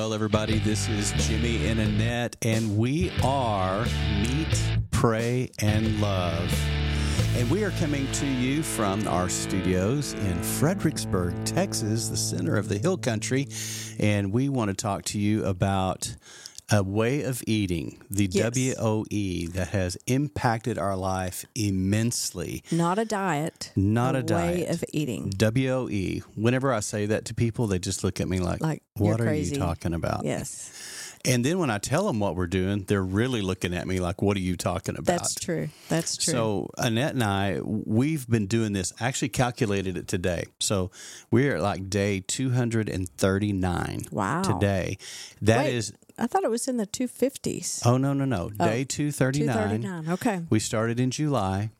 Well, everybody, this is Jimmy and Annette, and we are Meat, Pray, and Love. And we are coming to you from our studios in Fredericksburg, Texas, the center of the hill country. And we want to talk to you about a way of eating, the Yes. WOE, that has impacted our life immensely. Not a diet. Not a way diet. of eating. WOE. Whenever I say that to people, they just look at me like, Like, what are crazy." you talking about? Yes, And then when I tell them what we're doing, they're really looking at me like, what are you talking about? that's true. That's true. So Annette and I, we've been doing this. Actually, calculated it today. So we're at like day two hundred and thirty nine. Wow. Today, that Wait, is. I thought it was in the 250s. Oh no no no! Day two thirty nine. 239. Okay. We started in July,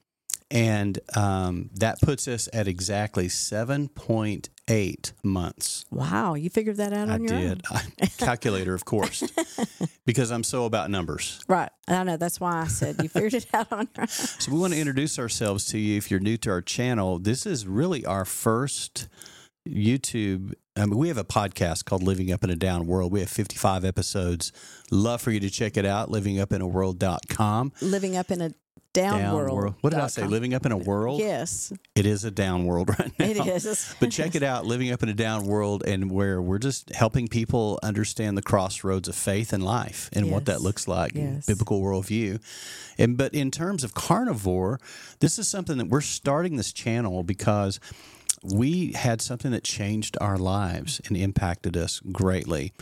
and um, that puts us at exactly seven point eight months. Wow. You figured that out I on your did. I, calculator, of course, because I'm so about numbers. Right. I know. That's why I said you figured it out on your own. So we want to introduce ourselves to you. If you're new to our channel, this is really our first YouTube. I mean, we have a podcast called Living Up in a Down World. We have 55 episodes. Love for you to check it out, livingupinaworld.com. Living up in a down, Down world. What did I say? com. Living up in a world? Yes, It is a down world right now. it is. But check it out, Living Up in a Down World, and where we're just helping people understand the crossroads of faith and life and what that looks like, Yes. biblical worldview. And but in terms of carnivore, this is something that we're starting this channel because we had something that changed our lives and impacted us greatly.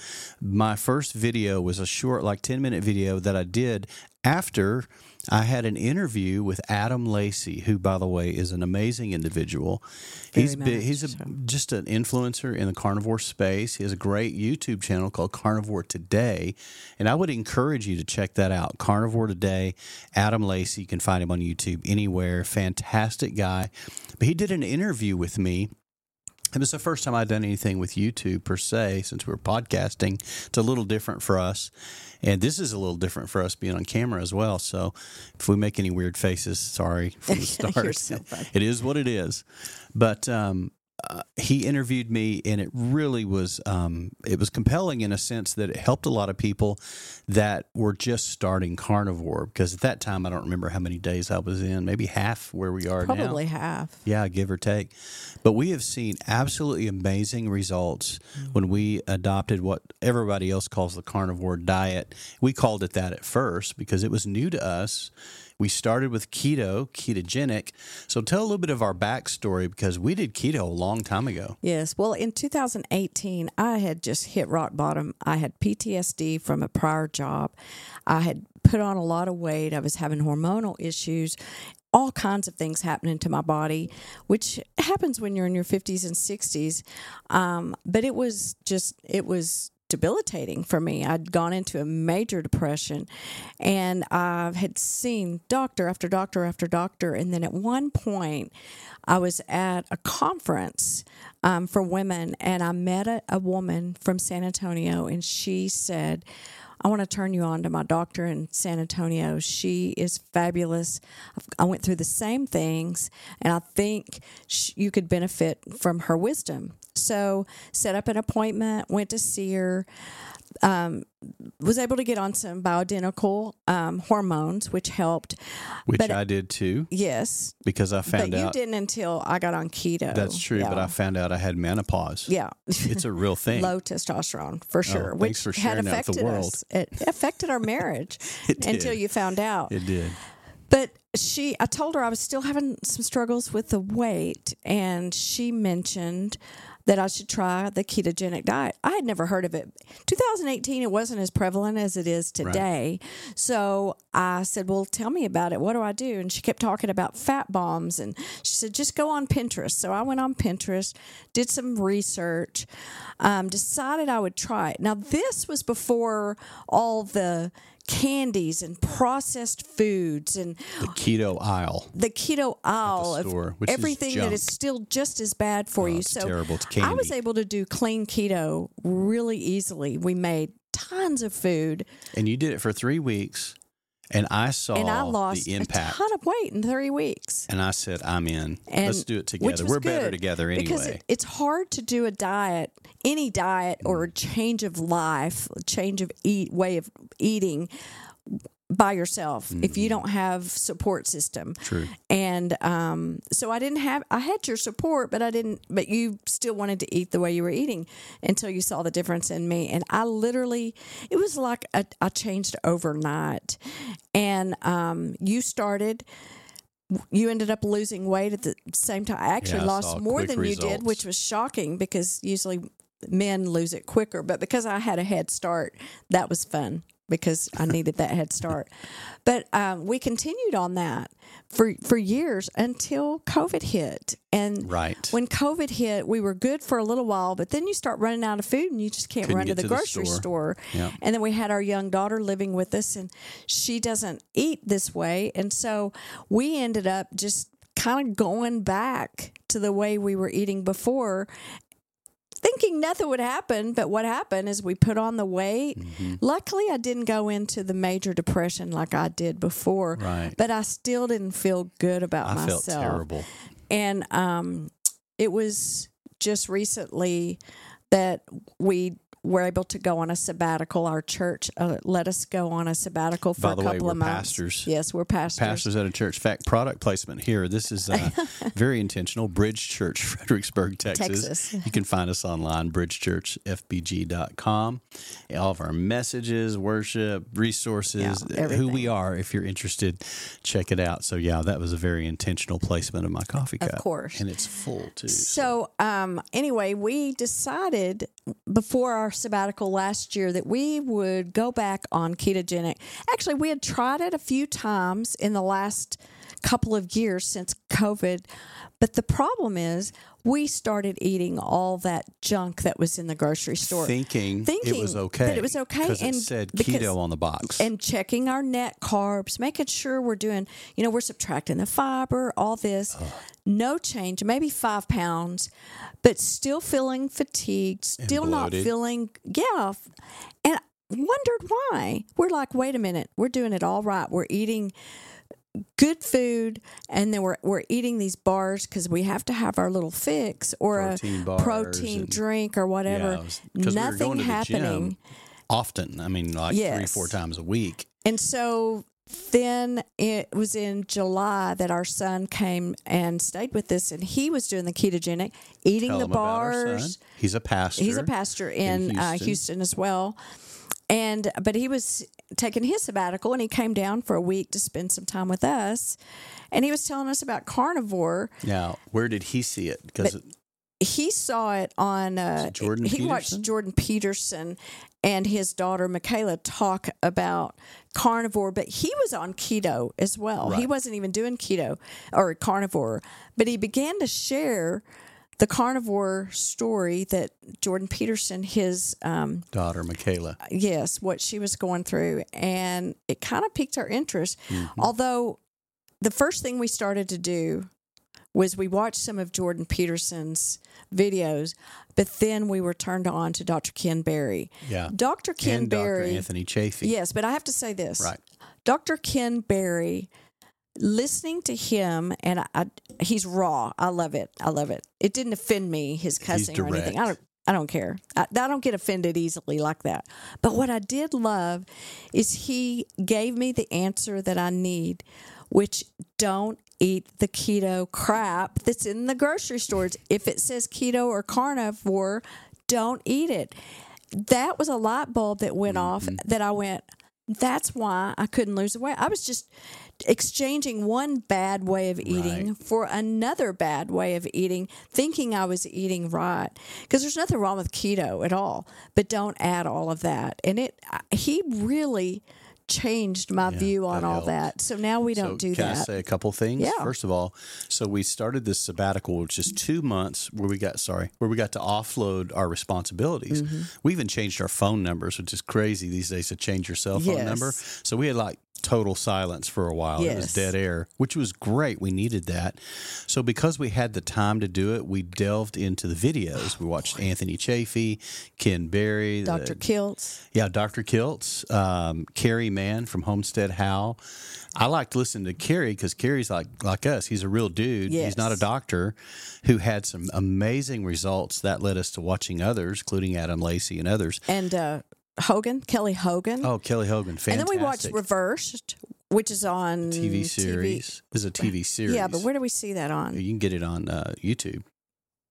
My first video was a short, like 10 minute video that I did after I had an interview with Adam Lacey, who, by the way, is an amazing individual. he's Very been, he's a, so. just an influencer in the carnivore space. He has a great YouTube channel called Carnivore Today, and I would encourage you to check that out. Carnivore Today, Adam Lacey. You can find him on YouTube anywhere. Fantastic guy. But he did an interview with me. It was the first time I'd done anything with YouTube per se since we were podcasting. It's a little different for us. And this is a little different for us being on camera as well. So if we make any weird faces, sorry from the start. So. It is what it is. But um, uh, he interviewed me, and it really was um, it was compelling in a sense that it helped a lot of people that were just starting carnivore. Because at that time, I don't remember how many days I was in, maybe half where we are now. Probably half. Yeah, give or take. But we have seen absolutely amazing results Mm. when we adopted what everybody else calls the carnivore diet. We called it that at first because it was new to us. We started with keto, ketogenic. So tell a little bit of our backstory because we did keto a long time ago. Yes. Well, in 2018, I had just hit rock bottom. I had PTSD from a prior job. I had put on a lot of weight. I was having hormonal issues, all kinds of things happening to my body, which happens when you're in your 50s and 60s. Um, but it was just, it was debilitating for me. I'd gone into a major depression and I had seen doctor after doctor after doctor. And then at one point, I was at a conference um, for women and I met a, a woman from San Antonio and she said, I want to turn you on to my doctor in San Antonio. She is fabulous. I've- went through the same things, and I think you could benefit from her wisdom. So, set up an appointment, went to see her, um, was able to get on some bioidentical um, hormones, which helped. Which But- I did too Yes, because I found but found you didn't until I got on keto. that's true. But I found out I had menopause. yeah. It's a real thing. Low testosterone for sure, Oh, thanks which for had with the affected world. us. It affected our marriage until you found out. It did. But she, I told her I was still having some struggles with the weight, and she mentioned that I should try the ketogenic diet. I had never heard of it. 2018, it wasn't as prevalent as it is today. So I said, Well, tell me about it. What do I do? And she kept talking about fat bombs, and she said, Just go on Pinterest. So I went on Pinterest, did some research, um, decided I would try it. Now, this was before all the candies and processed foods and The keto aisle. the keto aisle store, of which is everything that is still just as bad for Oh, you. so terrible. I was able to do clean keto really easily. We made tons of food. And you did it for three weeks. And I saw and I lost the impact. a ton of weight in three weeks. And I said, I'm in. And Let's do it together. We're better good, together Because anyway. it, it's hard to do a diet, any diet or a change of life, change of eat way of eating by yourself if you don't have support system. Mm-hmm. True. And um, so I didn't have I had your support, but I didn't. But you still wanted to eat the way you were eating until you saw the difference in me. And I literally, it was like a, I changed overnight. And um, you started you ended up losing weight at the same time. I actually Yeah, I lost more than you did, which was shocking because usually men lose it quicker. But because I had a head start, that was fun because I needed that head start. But um, we continued on that for for years until COVID hit. And Right. when COVID hit, we were good for a little while, but then you start running out of food and you just can't Couldn't run to the to the grocery store. store. Yep. And then we had our young daughter living with us, and she doesn't eat this way. And so we ended up just kind of going back to the way we were eating before, thinking nothing would happen. But what happened is we put on the weight. Mm-hmm. Luckily, I didn't go into the major depression like I did before, Right. but I still didn't feel good about I myself felt terrible. and um, it was just recently that we were able to go on a sabbatical. Our church uh, let us go on a sabbatical for By a the couple way, we're of months. pastors. Yes, we're pastors. Pastors at a church. In fact, product placement here. This is uh, very intentional. Bridge Church, Fredericksburg, Texas. Texas. You can find us online, bridgechurchfbg.com. All of our messages, worship, resources, Yeah, who we are. If you're interested, check it out. So, yeah, that was a very intentional placement of my coffee cup. Of course. And it's full, too. So, um, anyway, we decided before our sabbatical last year that we would go back on ketogenic. Actually, we had tried it a few times in the last couple of years since COVID, but the problem is we started eating all that junk that was in the grocery store. Thinking, it was okay. that it was okay, Because it and said because- keto on the box. and checking our net carbs, making sure we're doing, you know, we're subtracting the fiber, all this. No change, maybe five pounds, but still feeling fatigued, still not feeling, yeah. And wondered why. We're like, wait a minute, we're doing it all right. We're eating good food and then we're we're eating these bars because we have to have our little fix or Protein a protein and- drink or whatever. Yeah, it was- 'cause we were Nothing the happening. often. I mean, like three, Yes. four times a week. And so then it was in July that our son came and stayed with us, and he was doing the ketogenic, eating Tell the them about our son. bars. He's a pastor. He's a pastor in, in Uh, Houston. Houston as well. And but he was taking his sabbatical, and he came down for a week to spend some time with us. And he was telling us about carnivore. Now, where did he see it? Because he saw it on uh, it Jordan he watched Jordan Peterson and his daughter Michaela talk about carnivore, but he was on keto as well. He wasn't even doing keto or carnivore, but he began to share the carnivore story that Jordan Peterson, his um, daughter Michaela. yes, what she was going through, and it kind of piqued our interest. Mm-hmm. Although the first thing we started to do was we watched some of Jordan Peterson's videos, but then we were turned on to Dr. Ken Berry. Yeah. Dr. Ken and Dr. Berry, Anthony Chaffee. yes, but I have to say this, Right. Dr. Ken Berry. Listening to him, and I, I, he's raw. I love it. I love it. It didn't offend me his cussing or anything. I don't. I don't care. I, I don't get offended easily like that. But what I did love is he gave me the answer that I need, which don't eat the keto crap that's in the grocery stores. If it says keto or carnivore, don't eat it. That was a light bulb that went off mm-hmm. that I went, that's why I couldn't lose the weight. I was just exchanging one bad way of eating Right. for another bad way of eating, thinking I was eating right. Because there's nothing wrong with keto at all, but don't add all of that. And it, he really changed my view on that all helped. that. So now we don't so do can I that. say a couple things? Yeah. First of all, so we started this sabbatical, which is two months where we got sorry, where we got to offload our responsibilities. Mm-hmm. We even changed our phone numbers, which is crazy these days to change your cell phone Yes. number. So we had like total silence for a while. It was dead air, which was great. We needed that. So because we had the time to do it, we delved into the videos. We watched Anthony Chaffee, Ken Berry, the- Dr. Kiltz. yeah, Dr. Kiltz, um, Carrie Mann from Homestead How. I like to listen to Carrie because Carrie's like like us. He's a real dude. He's not a doctor who had some amazing results that led us to watching others, including Adam Lacey and others. And uh, Hogan, Kelly Hogan. Oh, Kelly Hogan, fantastic. and then we watched Reversed, which is on TV series. Is a TV series. Yeah, but where do we see that on? you can get it on uh, YouTube.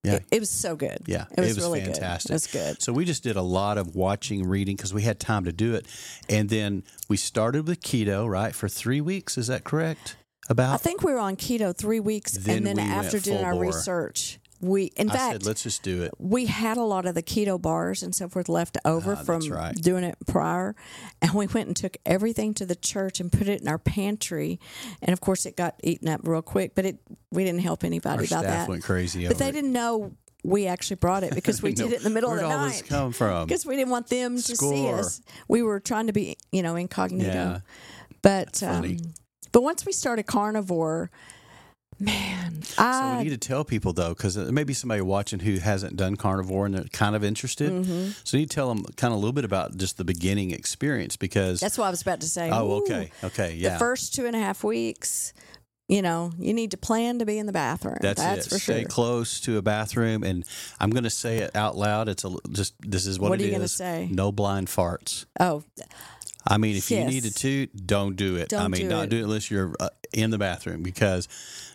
Yeah. It, it was so good. Yeah, it was, it was really fantastic. good. It was good. So we just did a lot of watching, reading because we had time to do it, and then we started with keto, right, for three weeks. Is that correct? About I think we were on keto three weeks, Then and then after doing our bore. research, we in I fact said, let's just do it. we had a lot of the keto bars and so forth left over Ah, from right. doing it prior, and we went and took everything to the church and put it in our pantry, and of course it got eaten up real quick. But it we didn't help anybody Our about staff that. went crazy but they it. didn't know we actually brought it because we did it in the middle of the all night this come from? because we didn't want them to see us. We were trying to be, you know, incognito. Yeah. But um, but once we started carnivore, man, So I we need to tell people though, because there may be somebody watching who hasn't done carnivore and they're kind of interested. Mm-hmm. So you tell them kind of a little bit about just the beginning experience because. that's what I was about to say. oh, Ooh, okay, okay, yeah. The first two and a half weeks, you know, you need to plan to be in the bathroom. That's, That's, it. for Stay sure. close to a bathroom, and I'm going to say it out loud. It's a just this is what, What it are you gonna say? No blind farts. Oh, I mean, if you Yes. needed to, don't do it. I Don't mean, do not it. do it unless you're uh, in the bathroom because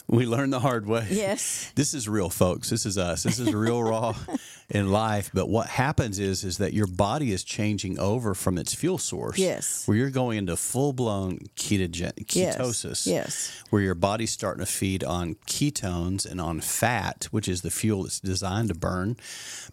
we learned the hard way. yes. This is real, folks. This is us. This is real raw in life. But what happens is, is that your body is changing over from its fuel source. Yes. Where you're going into full blown ketogen ketosis. Yes. Where your body's starting to feed on ketones and on fat, which is the fuel it's designed to burn.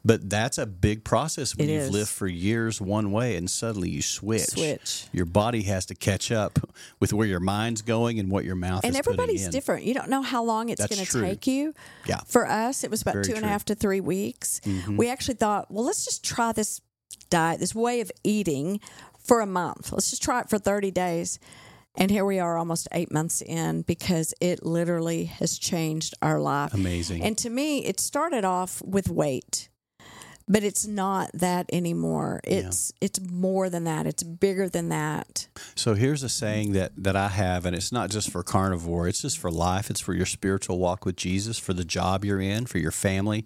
But that's a big process when It you've is. lived for years one way and suddenly you switch. Switch. Your body has to catch up with where your mind's going and what your mouth And everybody's different. You don't know how long it's going to take you. Yeah. For us, it was about Very two and a true. Mm-hmm. half to three weeks. We actually thought, well, let's just try this diet, this way of eating for a month. Let's just try it for 30 days. And here we are almost eight months in because it literally has changed our life. Amazing. And to me, it started off with weight. But it's not that anymore. It's it's more than that. It's bigger than that. So here's a saying that that I have, and it's not just for carnivore; it's just for life. It's for your spiritual walk with Jesus, for the job you're in, for your family.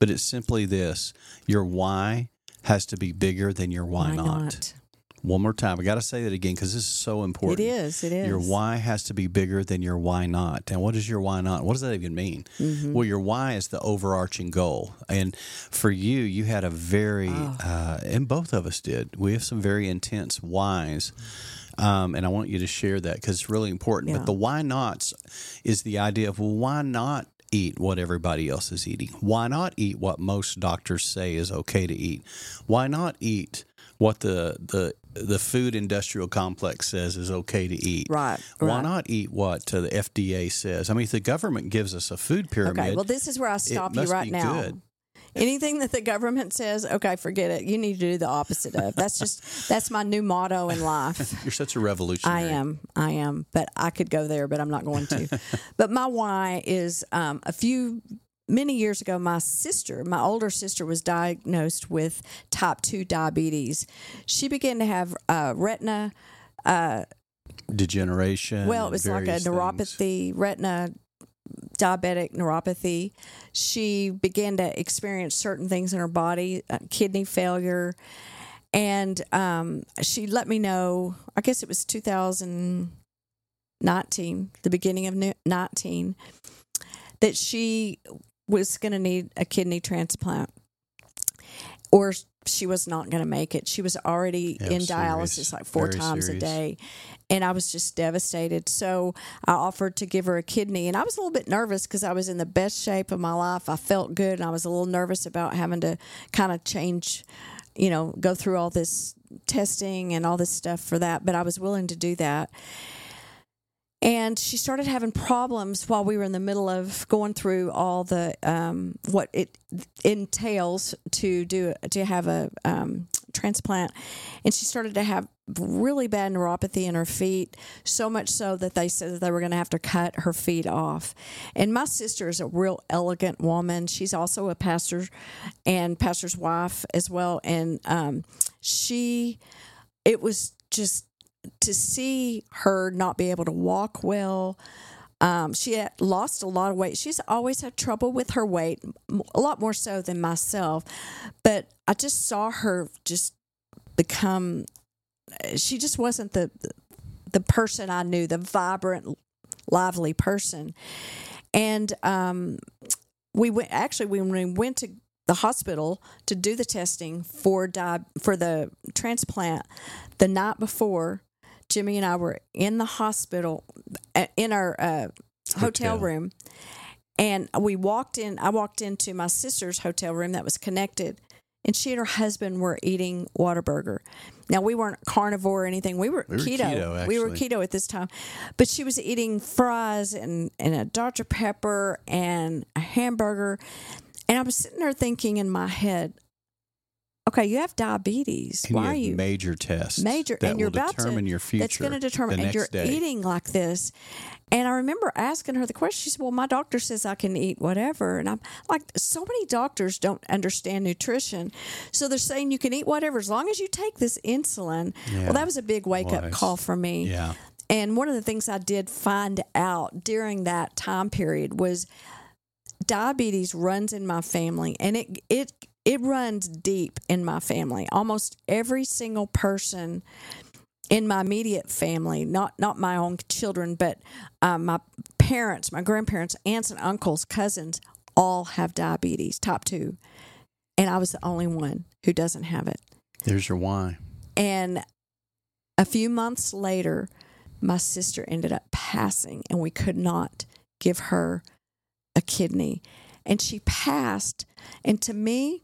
But it's simply this: your why has to be bigger than your why, Why not. not? One more time, I got to say that again because this is so important. It is. It is. Your why has to be bigger than your why not. And what is your why not? What does that even mean? Mm-hmm. Well, your why is the overarching goal. And for you, you had a very, Oh. uh, and both of us did. We have some very intense whys. Um, and I want you to share that because it's really important. Yeah. But the why nots is the idea of, well, why not eat what everybody else is eating? Why not eat what most doctors say is okay to eat? Why not eat what the, the, the food industrial complex says is okay to eat? Right, Why right. not eat what uh, the FDA says? I mean, if the government gives us a food pyramid, Okay, well, this is where I stop you right now. good. Anything that the government says, okay, forget it. You need to do the opposite of. That's just that's my new motto in life. you're such a revolutionary. I am, I am, but I could go there, but I'm not going to. but my why is um, a few many years ago. My sister, my older sister, was diagnosed with type two diabetes. She began to have uh, retina. Degeneration. Well, it was like a various things. neuropathy, retina diabetic neuropathy. She began to experience certain things in her body, uh, kidney failure. And um, she let me know, I guess it was 2019, the beginning of ni- 19, that she was going to need a kidney transplant or she was not going to make it. She was already Yeah, in serious. dialysis like four Very times serious. a day. And I was just devastated. So I offered to give her a kidney. And I was a little bit nervous because I was in the best shape of my life. I felt good. And I was a little nervous about having to kind of change, you know, go through all this testing and all this stuff for that. But I was willing to do that. And she started having problems while we were in the middle of going through all the um, what it entails to do to have a um, transplant, and she started to have really bad neuropathy in her feet, so much so that they said that they were going to have to cut her feet off. And my sister is a real elegant woman. She's also a pastor and pastor's wife as well. And um, she, it was just to see her not be able to walk well. Um, she had lost a lot of weight. She's always had trouble with her weight, a lot more so than myself. But I just saw her just become. She just wasn't the the person I knew, the vibrant, lively person. And um, we went actually when we went to the hospital to do the testing for di- for the transplant the night before Jimmy and I were in the hospital uh, in our uh, hotel, Hotel. room, and we walked in. I walked into my sister's hotel room that was connected, and she and her husband were eating Whataburger. Now we weren't carnivore or anything. We were, We were keto. keto, we were keto at this time, but she was eating fries and and a Dr Pepper and a hamburger, and I was sitting there thinking in my head. Okay, you have diabetes. And Why you are you major tests major and you're about determine to your future. that's going to determine and you're day. eating like this and i remember asking her the question she said well my doctor says i can eat whatever and i'm like so many doctors don't understand nutrition so they're saying you can eat whatever as long as you take this insulin Yeah. well that was a big wake up call for me Yeah. and one of the things I did find out during that time period was diabetes runs in my family and it it it runs deep in my family. Almost every single person in my immediate family, not not my own children, but uh, my parents, my grandparents, aunts and uncles, cousins, all have diabetes, type two, and I was the only one who doesn't have it. There's your why. And a few months later, my sister ended up passing, and we could not give her a kidney. And she passed. And to me,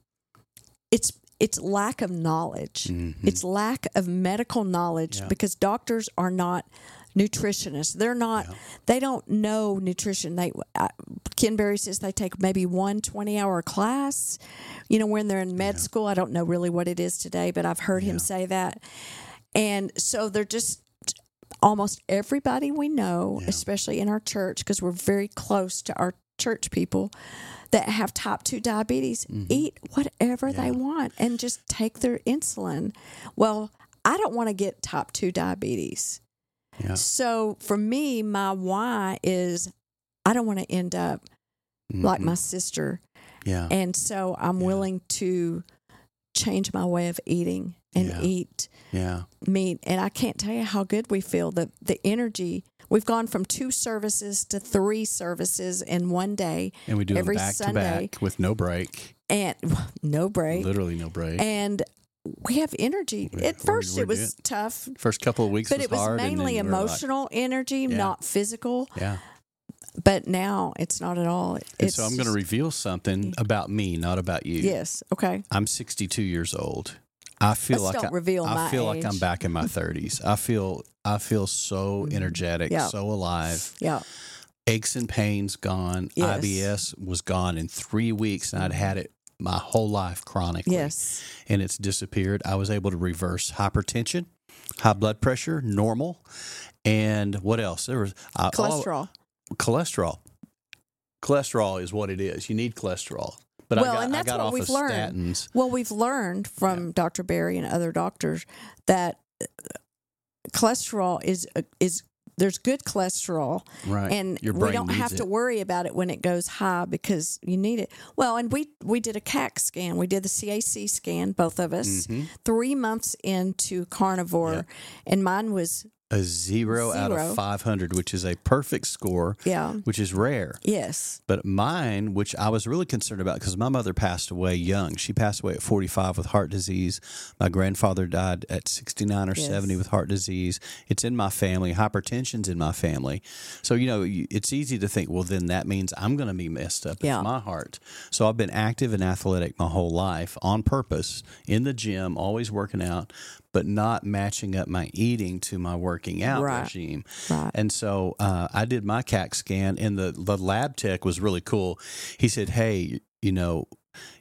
it's it's lack of knowledge. Mhm. It's lack of medical knowledge Yeah. because doctors are not nutritionists. They're not. Yeah. They don't know nutrition. They uh, Ken Berry says they take maybe one 20 hour class. You know, when they're in med Yeah. school, I don't know really what it is today, but I've heard him say that. And so they're just almost everybody we know, especially in our church, because we're very close to our church people that have type 2 diabetes, eat whatever they Mm-hmm. Want and just take their insulin. Well, I don't want to get type 2 diabetes. Yeah. So for me, my why is I don't want to end up like Mhm. my sister. Yeah. And so I'm Yeah. willing to change my way of eating and Yeah. eat Yeah. meat. And I can't tell you how good we feel. The the energy. We've gone from two services to three services in one day And we do Every back Sunday. to back with no break. and no break. Literally no break. And we have energy. We- At we're- 1st we're it was tough, First couple of weeks but was it was hard. mainly we're like- emotional energy, Yeah. not physical. yeah. But now it's not at all. And so I'm going to reveal something about me, not about you. Yes. Okay. I'm 62 years old. I feel Let's like I, reveal I feel like I'm back in my 30s. I feel I feel so energetic, Mm-hmm. Yeah. so alive. Yeah. Aches and pains gone. Yes. IBS was gone in three weeks, and I'd had it my whole life chronically. Yes. and it's disappeared. I was able to reverse hypertension, high blood pressure, normal, and what else? There was all- Cholesterol. cholesterol. Cholesterol is what it is. You need cholesterol. But Well, I got, and that's what we've learned. statins. Well, we've learned from Dr. Berry and other doctors that uh, cholesterol is uh, is there's good cholesterol Right. and we don't have to worry about it when it goes high because you need it. Well, and we we did a CAC scan. We did the CAC scan, both of us, Mhm. three months into carnivore, and mine was A zero, out of 500, which is a perfect score, yeah, which is rare. yes, But mine, which I was really concerned about because my mother passed away young. She passed away at 45 with heart disease. My grandfather died at 69 or Yes. 70 with heart disease. It's in my family. Hypertension's in my family. So, you know, it's easy to think, well, then that means I'm going to be messed up Yeah. with my heart. So I've been active and athletic my whole life on purpose in the gym, always working out, but not matching up my eating to my working out Right. regime. right, And so uh, I did my CAC scan, and the, the lab tech was really cool. He said, Hey, you know,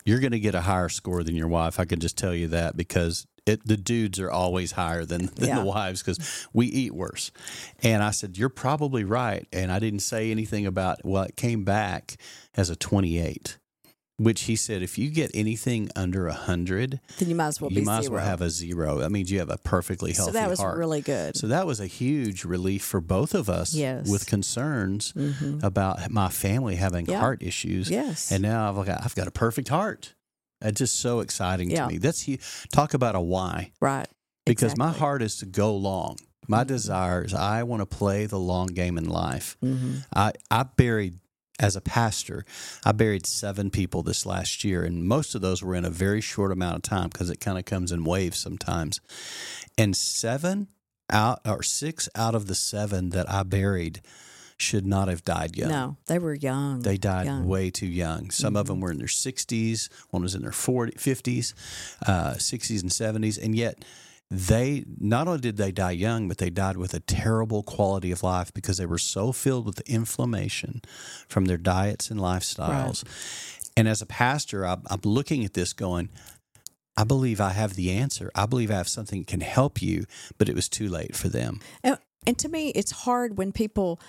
you're going to get a higher score than your wife. I can just tell you that because it, the dudes are always higher than, than Yeah. the wives because we eat worse. And I said, You're probably right. And I didn't say anything about, well, it came back as a 28, which he said, if you get anything under a 100, Then you might as well you might as well have a zero. That means you have a perfectly healthy so that was heart. really good. So that was a huge relief for both of us Yes. Mm-hmm. with concerns about my family having Yeah. heart issues. Yes. And now I've got, I've got a perfect heart. It's just so exciting Yeah. to me. That's talk about a why. right. Because my heart is to go long. My desire is I want to play the long game in life. Mm-hmm. I, I buried as a pastor, I buried seven people this last year, and most of those were in a very short amount of time because it kind of comes in waves sometimes. And seven out or six out of the seven that I buried should not have died young. No, they were young. They died young. way too young. Some of them were in their 60s, one was in their 40, 50s, uh, 60s, and 70s. And yet, they not only did they die young, but they died with a terrible quality of life because they were so filled with inflammation from their diets and lifestyles. And as a pastor, I'm, I'm looking at this going, I believe I have the answer. I believe I have something that can help you, but it was too late for them. And, and to me, it's hard when people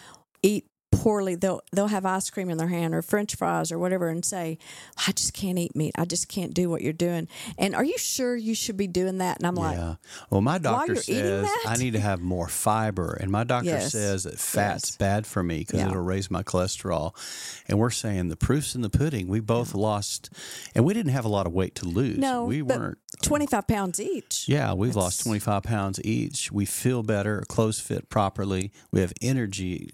eat poorly. They'll they'll have ice cream in their hand or French fries or whatever, and say, "I just can't eat meat. I just can't do what you're doing." And are you sure you should be doing that? And I'm like, yeah. Well, my doctor says? I need to have more fiber, and my doctor Yes. says that fat's Yes. bad for me because Yeah. it'll raise my cholesterol. And we're saying the proof's in the pudding. We both lost, and we didn't have a lot of weight to lose. "No, we weren't. Uh, 25 pounds each." Yeah, we've lost 25 pounds each. We feel better, clothes fit properly. We have energy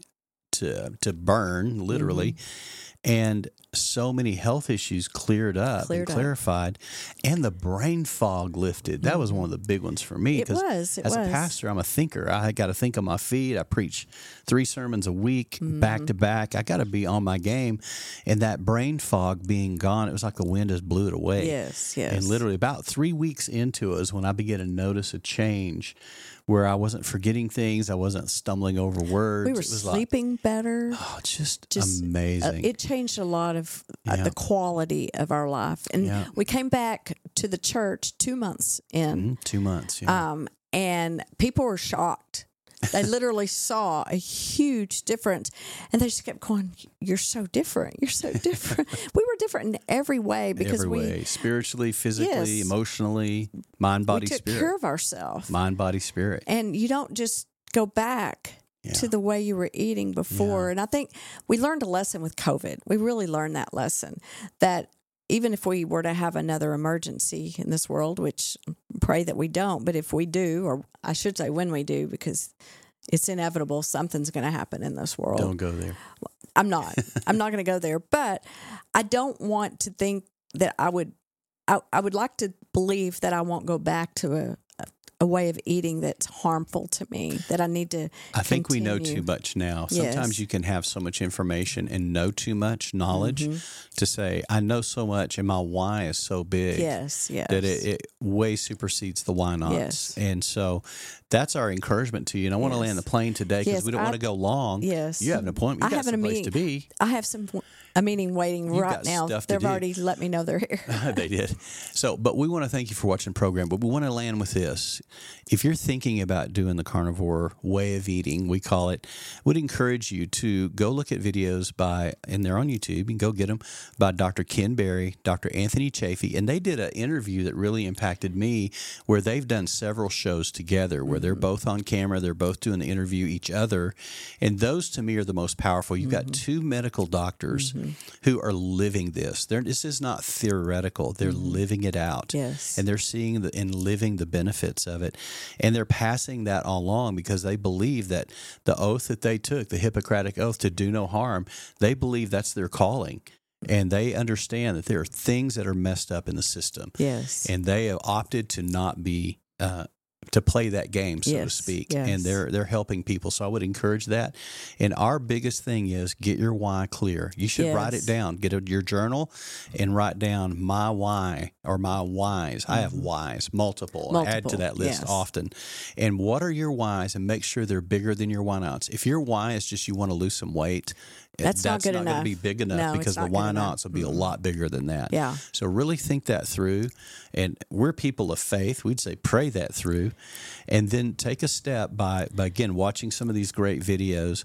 to to burn, literally. And so many health issues cleared up Mm-hmm. Cleared and up. clarified, and the brain fog lifted. That was one of the big ones for me. Mm-hmm. It 'cause was, as a pastor, I'm a thinker. I got to think on my feet. I preach three sermons a week, back to back. I got to be on my game. And that brain fog being gone, it was like the wind just blew it away. Yes, yes. And literally about three weeks into it is when I began to notice a change where I wasn't forgetting things. I wasn't stumbling over words. we were was like, sleeping better. oh, just, Just, uh, amazing. it changed a lot of uh, Yeah. the quality of our life. And Yeah. we came back to the church two months in, Mhm, two months. Yeah. um, and people were shocked. They literally saw a huge difference, and they just kept going, "You're so different. You're so different." we were different in every way because Every we way, spiritually, physically, Yes. emotionally, mind, body, we took spirit. care of ourselves, mind, body, spirit. and you don't just go back. Yeah. To the way you were eating before. And I think we learned a lesson with COVID. We really learned that lesson that even if we were to have another emergency in this world, which pray that we don't, but if we do, or I should say when we do, because it's inevitable, something's going to happen in this world. Don't go there. I'm not. I'm not going to go there. But I don't want to think that I would. I, I would like to believe that I won't go back to a, a, a way of eating that's harmful to me. That I need to. I think we know too much now. Sometimes Yes. you can have so much information and know too much knowledge Mm-hmm. to say, I know so much and my why is so big. Yes. Yes. that it, it way supersedes the why nots. Yes. And so that's our encouragement to you. And I want to Yes. land the plane today because we don't I- want to go long. Yes. You have an appointment. You I got have an someplace to be. I have some a meeting waiting You've right now. They've already let me know they're here. they did. So, but we want to thank you for watching the program. But we want to land with this: if you're thinking about doing the carnivore way of eating, we call it, we'd encourage you to go look at videos by, and they're on YouTube. and go get them by Dr. Ken Berry, Dr. Anthony Chaffee, and they did an interview that really impacted me, where they've done several shows together, where they're mm-hmm. both on camera, they're both doing the interview each other, and those to me are the most powerful. You've got mm-hmm. two medical doctors mm-hmm. Who are living this. They're, this is not theoretical. They're living it out. Yes. And they're seeing the, and living the benefits of it. And they're passing that along because they believe that the oath that they took, the Hippocratic oath to do no harm, they believe that's their calling. And they understand that there are things that are messed up in the system. yes. And they have opted to not be. Uh, to play that game, so to speak, yes. and they're they're helping people. So I would encourage that. And our biggest thing is get your why clear. You should write it down. Get a, your journal and write down my why or my whys. I have whys, multiple. I Add to Mm-hmm. That list yes. often. And what are your whys? And make sure they're bigger than your why nots. If your why is just you want to lose some weight, That's not good not going to be big enough No, because the not why enough. nots will be a mm-hmm. lot bigger than that. Yeah. So really think that through. And we're people of faith. We'd say pray that through. And then take a step by, by again watching some of these great videos.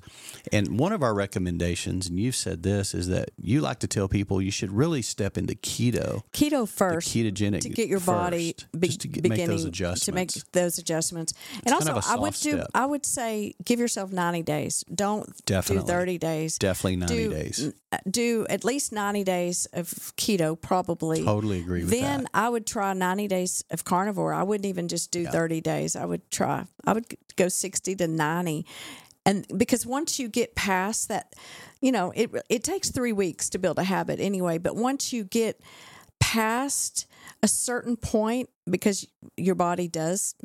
And one of our recommendations, and you've said this, is that you like to tell people you should really step into keto. keto first ketogenic to get your body be- just to get- make beginning those to make those adjustments. And kind also, I would do. I would say give yourself ninety days. Don't Definitely. do thirty days. Definitely 90 do, days. uh, Do at least ninety days of keto, probably. Totally agree with you. then that. I would try 90 days of carnivore. I wouldn't even just do 30 days. I would try, I would go 60 to 90. And because once you get past that, you know, it, it takes three weeks to build a habit anyway. But once you get past a certain point, because your body does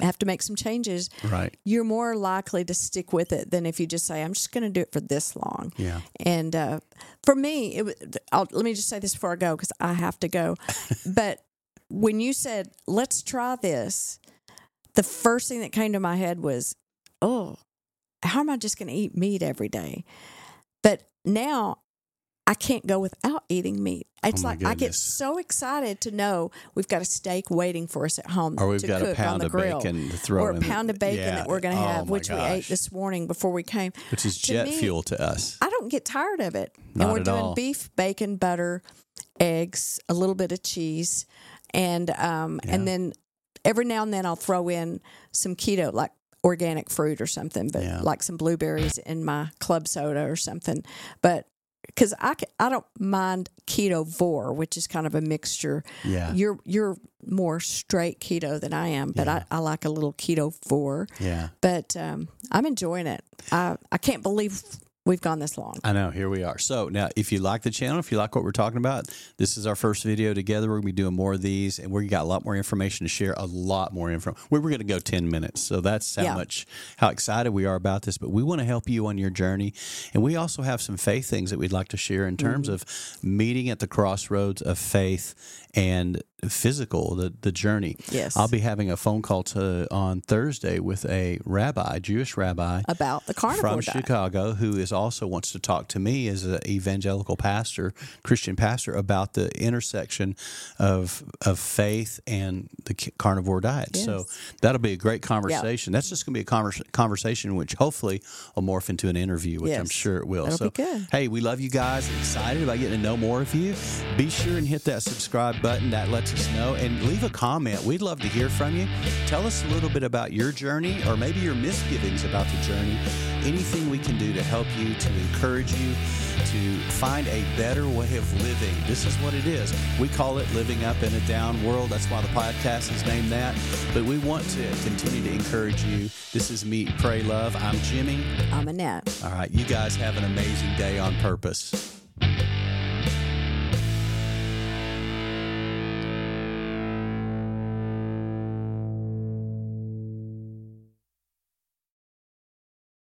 have to make some changes, Right. you're more likely to stick with it than if you just say, I'm just going to do it for this long. Yeah. And uh, for me, it was, I'll, let me just say this before I go because I have to go. but when you said, let's try this, the first thing that came to my head was, oh, how am I just going to eat meat every day? But now I can't go without eating meat. It's Oh, like I get so excited to know we've got a steak waiting for us at home Or we've to got a pound of grill, bacon to throw or a in the- pound of bacon Yeah. that we're going to Oh, have, which we ate this morning before we came. Which is To jet me, fuel to us. I don't get tired of it. Not and we're doing all. beef, bacon, butter, eggs, a little bit of cheese, and um, and then every now and then I'll throw in some keto, like organic fruit or something, but Yeah. like some blueberries in my club soda or something. But because I I don't mind ketovore, which is kind of a mixture. Yeah. You're you're more straight keto than I am, but I, I like a little keto vor. Yeah. But um, I'm enjoying it. I I can't believe we've gone this long. I know. Here we are. So now, if you like the channel, if you like what we're talking about, this is our first video together. We're gonna be doing more of these, and we got a lot more information to share. A lot more info. We were gonna go ten minutes, so that's how Yeah. much how excited we are about this. But we want to help you on your journey, and we also have some faith things that we'd like to share in terms Mm-hmm. of meeting at the crossroads of faith and physical the the journey. Yes. I'll be having a phone call to on Thursday with a rabbi, Jewish rabbi about the carnivore from diet. Chicago who is also wants to talk to me as an evangelical pastor, Christian pastor, about the intersection of of faith and the carnivore diet. So that'll be a great conversation. That's just going to be a convers- conversation which hopefully will morph into an interview, which I'm sure it will. That'll so be good. hey, we love you guys. Excited about getting to know more of you. Be sure and hit that subscribe button. That lets us know and leave a comment. We'd love to hear from you. Tell us a little bit about your journey or maybe your misgivings about the journey. Anything we can do to help you, to encourage you, to find a better way of living. This is what it is. We call it living up in a down world. That's why the podcast is named that. But we want to continue to encourage you. This is Meat, Pray, Love. I'm Jimmy. I'm Annette. All right, you guys have an amazing day on purpose.